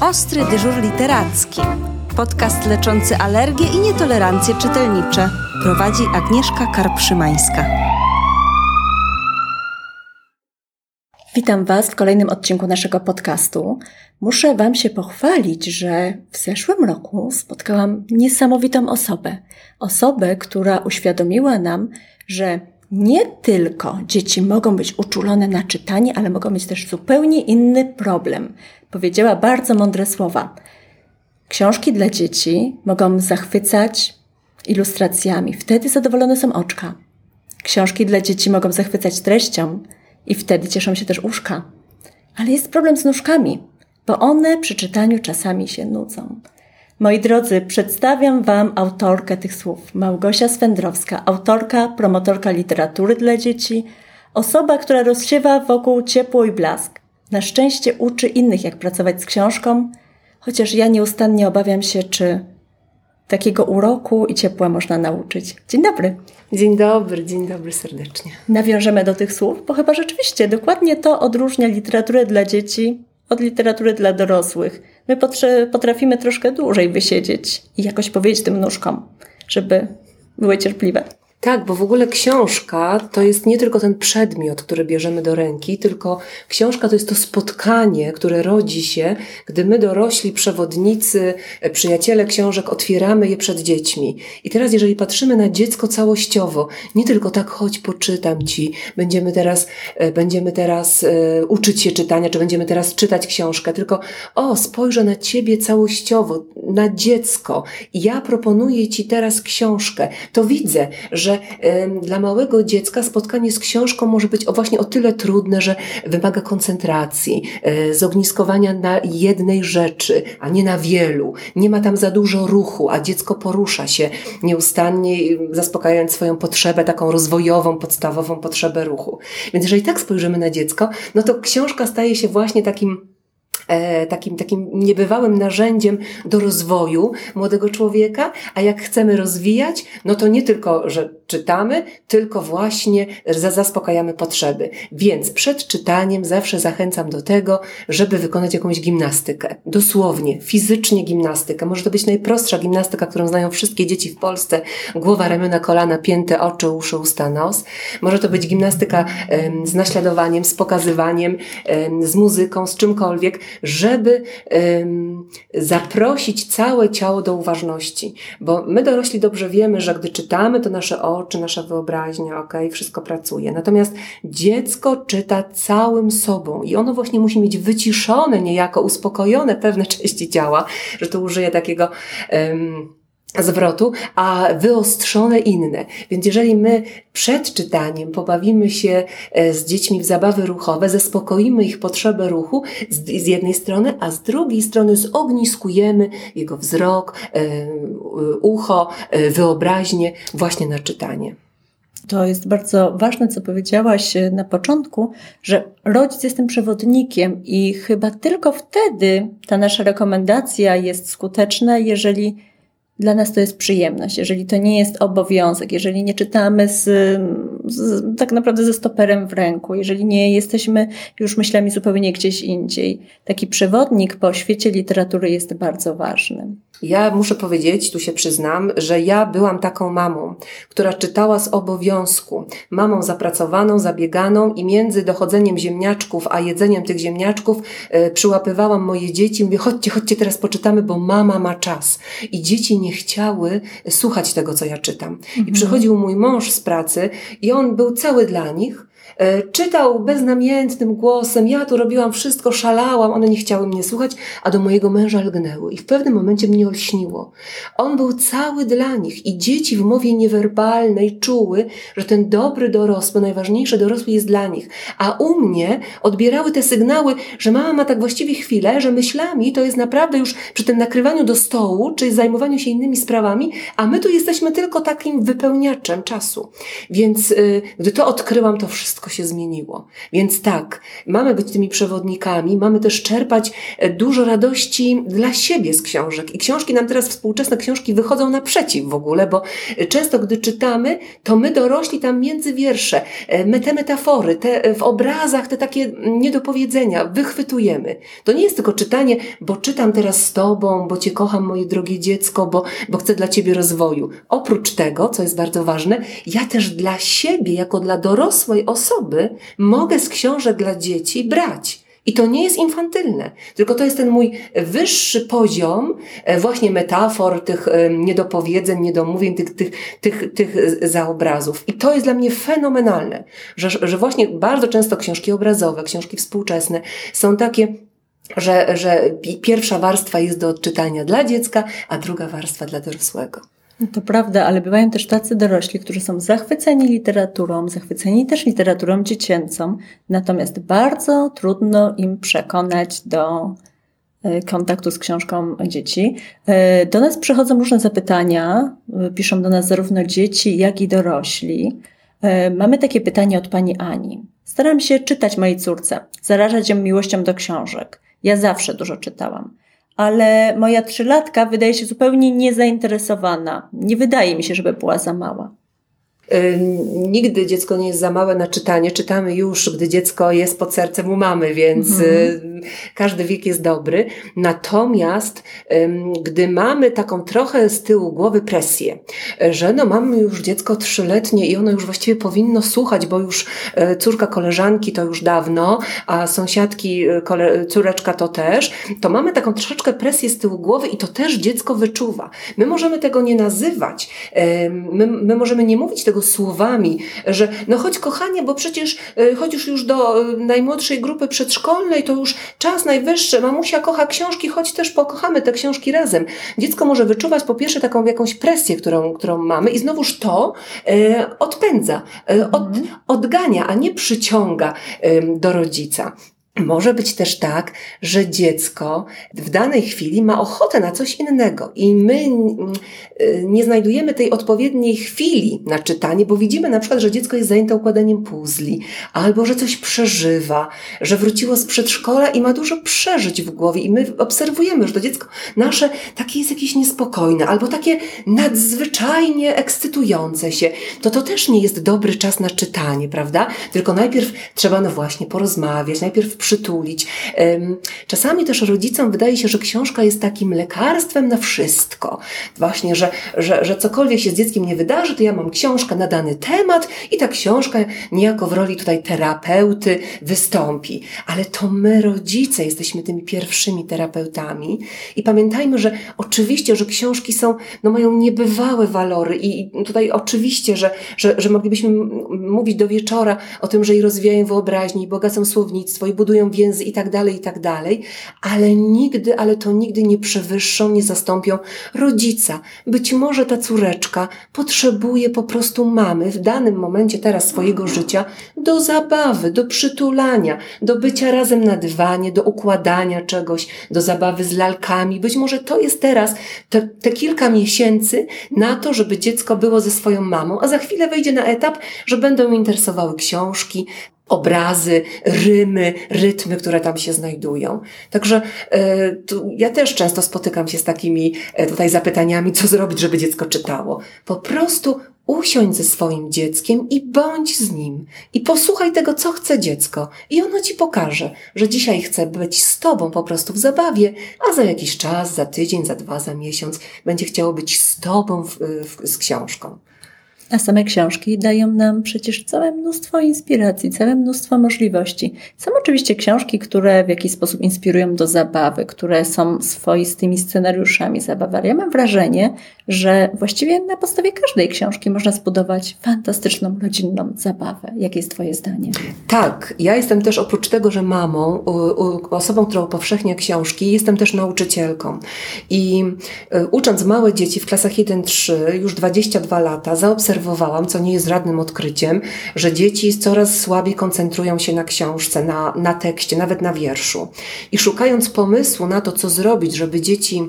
Ostry dyżur literacki. Podcast leczący alergie i nietolerancje czytelnicze. Prowadzi Agnieszka Karpszymańska. Witam Was w kolejnym odcinku naszego podcastu. Muszę Wam się pochwalić, że w zeszłym roku spotkałam niesamowitą osobę. Osobę, która uświadomiła nam, że nie tylko dzieci mogą być uczulone na czytanie, ale mogą mieć też zupełnie inny problem. Powiedziała bardzo mądre słowa. Książki dla dzieci mogą zachwycać ilustracjami, wtedy zadowolone są oczka. Książki dla dzieci mogą zachwycać treścią i wtedy cieszą się też uszka. Ale jest problem z nóżkami, bo one przy czytaniu czasami się nudzą. Moi drodzy, przedstawiam Wam autorkę tych słów. Małgosia Swędrowska, autorka, promotorka literatury dla dzieci, osoba, która rozsiewa wokół ciepło i blask. Na szczęście uczy innych, jak pracować z książką, chociaż ja nieustannie obawiam się, czy takiego uroku i ciepła można nauczyć. Dzień dobry. Dzień dobry, dzień dobry serdecznie. Nawiążemy do tych słów, bo chyba rzeczywiście dokładnie to odróżnia literaturę dla dzieci od literatury dla dorosłych. My potrafimy troszkę dłużej wysiedzieć i jakoś powiedzieć tym nóżkom, żeby były cierpliwe. Tak, bo w ogóle książka to jest nie tylko ten przedmiot, który bierzemy do ręki, tylko książka to jest to spotkanie, które rodzi się, gdy my dorośli przewodnicy, e, przyjaciele książek otwieramy je przed dziećmi. I teraz, jeżeli patrzymy na dziecko całościowo, nie tylko tak, chodź, poczytam ci, będziemy teraz, e, będziemy teraz e, uczyć się czytania, czy będziemy teraz czytać książkę, tylko o, spojrzę na ciebie całościowo, na dziecko. Ja proponuję ci teraz książkę. To widzę, że że dla małego dziecka spotkanie z książką może być właśnie o tyle trudne, że wymaga koncentracji, e, zogniskowania na jednej rzeczy, a nie na wielu. Nie ma tam za dużo ruchu, a dziecko porusza się nieustannie, zaspokajając swoją potrzebę, taką rozwojową, podstawową potrzebę ruchu. Więc jeżeli tak spojrzymy na dziecko, no to książka staje się właśnie takim E, takim, takim niebywałym narzędziem do rozwoju młodego człowieka, a jak chcemy rozwijać, no to nie tylko, że czytamy, tylko właśnie zaspokajamy potrzeby. Więc przed czytaniem zawsze zachęcam do tego, żeby wykonać jakąś gimnastykę. Dosłownie, fizycznie gimnastykę. Może to być najprostsza gimnastyka, którą znają wszystkie dzieci w Polsce. Głowa, ramiona, kolana, pięte, oczy, uszy, usta, nos. Może to być gimnastyka z naśladowaniem, z pokazywaniem, z muzyką, z czymkolwiek, żeby zaprosić całe ciało do uważności. Bo my dorośli dobrze wiemy, że gdy czytamy, to nasze oczy, nasza wyobraźnia, ok, wszystko pracuje. Natomiast dziecko czyta całym sobą i ono właśnie musi mieć wyciszone, niejako uspokojone pewne części ciała, że to użyję takiego zwrotu, a wyostrzone inne. Więc jeżeli my przed czytaniem pobawimy się e, z dziećmi w zabawy ruchowe, zaspokoimy ich potrzebę ruchu z, z jednej strony, a z drugiej strony zogniskujemy jego wzrok, e, ucho, e, wyobraźnię właśnie na czytanie. To jest bardzo ważne, co powiedziałaś na początku, że rodzic jest tym przewodnikiem i chyba tylko wtedy ta nasza rekomendacja jest skuteczna, jeżeli dla nas to jest przyjemność, jeżeli to nie jest obowiązek, jeżeli nie czytamy z, z, tak naprawdę ze stoperem w ręku, jeżeli nie jesteśmy już myślami zupełnie gdzieś indziej. Taki przewodnik po świecie literatury jest bardzo ważny. Ja muszę powiedzieć, tu się przyznam, że ja byłam taką mamą, która czytała z obowiązku. Mamą zapracowaną, zabieganą i między dochodzeniem ziemniaczków a jedzeniem tych ziemniaczków e, przyłapywałam moje dzieci. Mówię, chodźcie, chodźcie, teraz poczytamy, bo mama ma czas. I dzieci nie chciały słuchać tego, co ja czytam. Mhm. I przychodził mój mąż z pracy i on był cały dla nich, czytał beznamiętnym głosem, ja tu robiłam wszystko, szalałam, one nie chciały mnie słuchać, a do mojego męża lgnęły. I w pewnym momencie mnie olśniło. On był cały dla nich i dzieci w mowie niewerbalnej czuły, że ten dobry dorosły, najważniejszy dorosły jest dla nich. A u mnie odbierały te sygnały, że mama ma tak właściwie chwilę, że myślami to jest naprawdę już przy tym nakrywaniu do stołu, czy zajmowaniu się innymi sprawami, a my tu jesteśmy tylko takim wypełniaczem czasu. Więc yy, gdy to odkryłam, to wszystko wszystko się zmieniło. Więc tak, mamy być tymi przewodnikami, mamy też czerpać e, dużo radości dla siebie z książek. I książki nam teraz, współczesne książki wychodzą naprzeciw w ogóle, bo e, często gdy czytamy, to my dorośli tam między wiersze, e, te metafory, te w obrazach, te takie niedopowiedzenia wychwytujemy. To nie jest tylko czytanie, bo czytam teraz z Tobą, bo Cię kocham, moje drogie dziecko, bo, bo chcę dla Ciebie rozwoju. Oprócz tego, co jest bardzo ważne, ja też dla siebie, jako dla dorosłej osoby, mogę z książek dla dzieci brać. I to nie jest infantylne, tylko to jest ten mój wyższy poziom e, właśnie metafor, tych e, niedopowiedzeń, niedomówień, tych, tych, tych, tych zaobrazów. I to jest dla mnie fenomenalne, że, że właśnie bardzo często książki obrazowe, książki współczesne są takie że, że pierwsza warstwa jest do odczytania dla dziecka, a druga warstwa dla dorosłego. No to prawda, ale bywają też tacy dorośli, którzy są zachwyceni literaturą, zachwyceni też literaturą dziecięcą, natomiast bardzo trudno im przekonać do e, kontaktu z książką dzieci. E, do nas przychodzą różne zapytania, e, piszą do nas zarówno dzieci, jak i dorośli. Mamy takie pytanie od pani Ani. Staram się czytać mojej córce, zarażać ją miłością do książek. Ja zawsze dużo czytałam ale moja trzylatka wydaje się zupełnie niezainteresowana. Nie wydaje mi się, żeby była za mała. Nigdy dziecko nie jest za małe na czytanie. Czytamy już, gdy dziecko jest pod sercem u mamy, więc mhm. każdy wiek jest dobry. Natomiast gdy mamy taką trochę z tyłu głowy presję, że no mamy już dziecko trzyletnie i ono już właściwie powinno słuchać, bo już e, córka koleżanki to już dawno, a sąsiadki, e, córeczka to też, to mamy taką troszeczkę presję z tyłu głowy i to też dziecko wyczuwa. My możemy tego nie nazywać, my, my możemy nie mówić tego tego słowami, że no chodź kochanie, bo przecież y, chodzisz już do y, najmłodszej grupy przedszkolnej, to już czas najwyższy, mamusia kocha książki, choć też pokochamy te książki razem. Dziecko może wyczuwać po pierwsze taką jakąś presję, którą, którą mamy i znowuż to e, odpędza, e, od, mhm. odgania, a nie przyciąga e, do rodzica. Może być też tak, że dziecko w danej chwili ma ochotę na coś innego i my y, nie znajdujemy tej odpowiedniej chwili na czytanie, bo widzimy na przykład, że dziecko jest zajęte układaniem puzli, albo że coś przeżywa, że wróciło z przedszkola i ma dużo przeżyć w głowie i my obserwujemy, że to dziecko nasze takie jest jakieś niespokojne, albo takie nadzwyczajnie ekscytujące się. To to też nie jest dobry czas na czytanie, prawda? Tylko najpierw trzeba no właśnie porozmawiać, najpierw przytulić. Czasami też rodzicom wydaje się, że książka jest takim lekarstwem na wszystko. Właśnie, że, że, że cokolwiek się z dzieckiem nie wydarzy, to ja mam książkę na dany temat i ta książka niejako w roli tutaj terapeuty wystąpi. Ale to my, rodzice, jesteśmy tymi pierwszymi terapeutami i pamiętajmy, że oczywiście, że książki są, no mają niebywałe walory i tutaj oczywiście, że, że, że moglibyśmy mówić do wieczora o tym, że i rozwijają wyobraźnię, i bogacą słownictwo, i budują budują więzy i tak dalej, i tak dalej, ale nigdy, ale to nigdy nie przewyższą, nie zastąpią rodzica. Być może ta córeczka potrzebuje po prostu mamy w danym momencie teraz swojego życia do zabawy, do przytulania, do bycia razem na dywanie, do układania czegoś, do zabawy z lalkami. Być może to jest teraz te, te kilka miesięcy na to, żeby dziecko było ze swoją mamą, a za chwilę wejdzie na etap, że będą interesowały książki, obrazy, rymy, rytmy, które tam się znajdują. Także e, ja też często spotykam się z takimi e, tutaj zapytaniami, co zrobić, żeby dziecko czytało. Po prostu usiądź ze swoim dzieckiem i bądź z nim. I posłuchaj tego, co chce dziecko. I ono ci pokaże, że dzisiaj chce być z tobą po prostu w zabawie, a za jakiś czas, za tydzień, za dwa, za miesiąc będzie chciało być z tobą w, w, z książką. A same książki dają nam przecież całe mnóstwo inspiracji, całe mnóstwo możliwości. Są oczywiście książki, które w jakiś sposób inspirują do zabawy, które są swoistymi scenariuszami zabawy, ale ja mam wrażenie, że właściwie na podstawie każdej książki można zbudować fantastyczną rodzinną zabawę. Jakie jest Twoje zdanie? Tak, ja jestem też oprócz tego, że mamą, osobą, która upowszechnia książki, jestem też nauczycielką. I y, ucząc małe dzieci w klasach 1-3 już 22 lata, zaobserwowałam, co nie jest żadnym odkryciem, że dzieci coraz słabiej koncentrują się na książce, na, na tekście, nawet na wierszu. I szukając pomysłu na to, co zrobić, żeby dzieci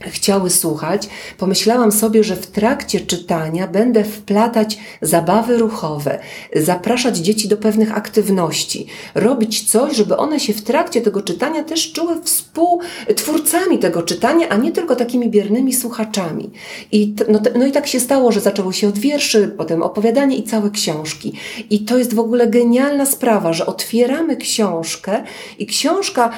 chciały słuchać, pomyślałam sobie, że w trakcie czytania będę wplatać zabawy ruchowe, zapraszać dzieci do pewnych aktywności, robić coś, żeby one się w trakcie tego czytania też czuły współtwórcami tego czytania, a nie tylko takimi biernymi słuchaczami. I no, no i tak się stało, że zaczęło się od wierszy, potem opowiadanie i całe książki. I to jest w ogóle genialna sprawa, że otwieramy książkę i książka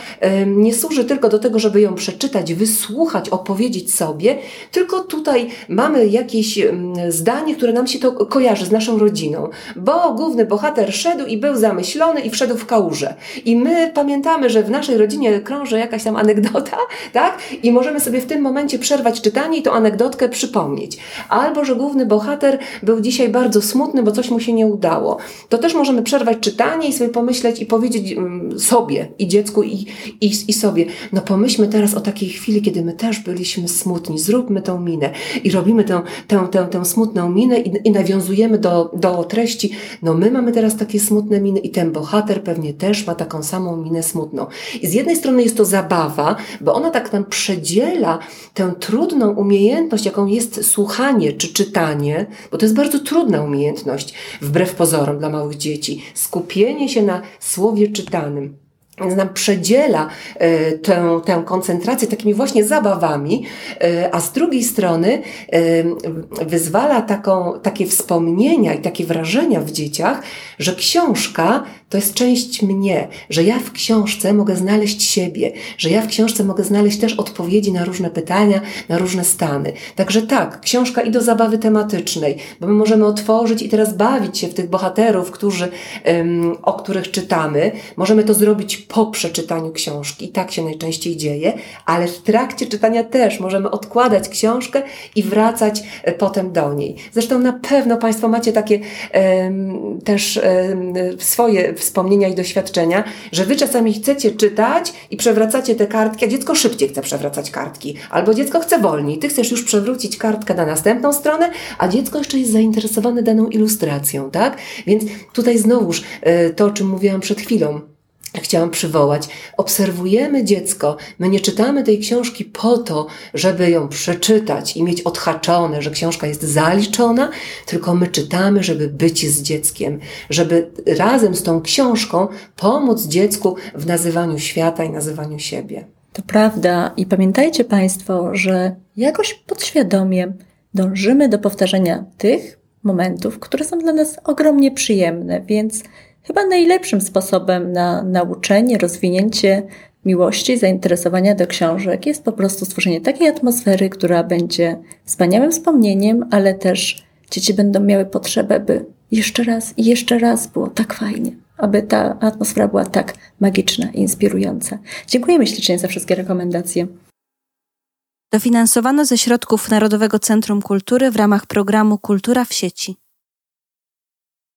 y, nie służy tylko do tego, żeby ją przeczytać, wysłuchać, opowiedzieć, powiedzieć sobie, tylko tutaj mamy jakieś mm, zdanie, które nam się to kojarzy z naszą rodziną, bo główny bohater szedł i był zamyślony i wszedł w kałużę. I my pamiętamy, że w naszej rodzinie krąży jakaś tam anegdota, tak? I możemy sobie w tym momencie przerwać czytanie i tą anegdotkę przypomnieć. Albo, że główny bohater był dzisiaj bardzo smutny, bo coś mu się nie udało. To też możemy przerwać czytanie i sobie pomyśleć i powiedzieć mm, sobie i dziecku i, i, i sobie, no pomyślmy teraz o takiej chwili, kiedy my też byli byliśmy smutni, zróbmy tą minę. I robimy tę, tę, tę, tę smutną minę i, i nawiązujemy do, do treści. No my mamy teraz takie smutne miny i ten bohater pewnie też ma taką samą minę smutną. I z jednej strony jest to zabawa, bo ona tak nam przedziela tę trudną umiejętność, jaką jest słuchanie czy czytanie, bo to jest bardzo trudna umiejętność, wbrew pozorom dla małych dzieci. Skupienie się na słowie czytanym nam przedziela e, tę, tę koncentrację takimi właśnie zabawami, e, a z drugiej strony e, wyzwala taką, takie wspomnienia i takie wrażenia w dzieciach, że książka to jest część mnie, że ja w książce mogę znaleźć siebie, że ja w książce mogę znaleźć też odpowiedzi na różne pytania, na różne stany. Także tak, książka i do zabawy tematycznej, bo my możemy otworzyć i teraz bawić się w tych bohaterów, którzy, o których czytamy. Możemy to zrobić po przeczytaniu książki i tak się najczęściej dzieje, ale w trakcie czytania też możemy odkładać książkę i wracać e, potem do niej. Zresztą na pewno Państwo macie takie też swoje wspomnienia i doświadczenia, że Wy czasami chcecie czytać i przewracacie te kartki, a dziecko szybciej chce przewracać kartki, albo dziecko chce wolniej. Ty chcesz już przewrócić kartkę na następną stronę, a dziecko jeszcze jest zainteresowane daną ilustracją, tak? Więc tutaj znowuż e, to, o czym mówiłam przed chwilą, chciałam przywołać. Obserwujemy dziecko. My nie czytamy tej książki po to, żeby ją przeczytać i mieć odhaczone, że książka jest zaliczona, tylko my czytamy, żeby być z dzieckiem, żeby razem z tą książką pomóc dziecku w nazywaniu świata i nazywaniu siebie. To prawda i pamiętajcie Państwo, że jakoś podświadomie dążymy do powtarzania tych momentów, które są dla nas ogromnie przyjemne, więc Chyba najlepszym sposobem na nauczenie, rozwinięcie miłości, zainteresowania do książek jest po prostu stworzenie takiej atmosfery, która będzie wspaniałym wspomnieniem, ale też dzieci będą miały potrzebę, by jeszcze raz i jeszcze raz było tak fajnie, aby ta atmosfera była tak magiczna i inspirująca. Dziękujemy ślicznie za wszystkie rekomendacje. Dofinansowano ze środków Narodowego Centrum Kultury w ramach programu Kultura w sieci.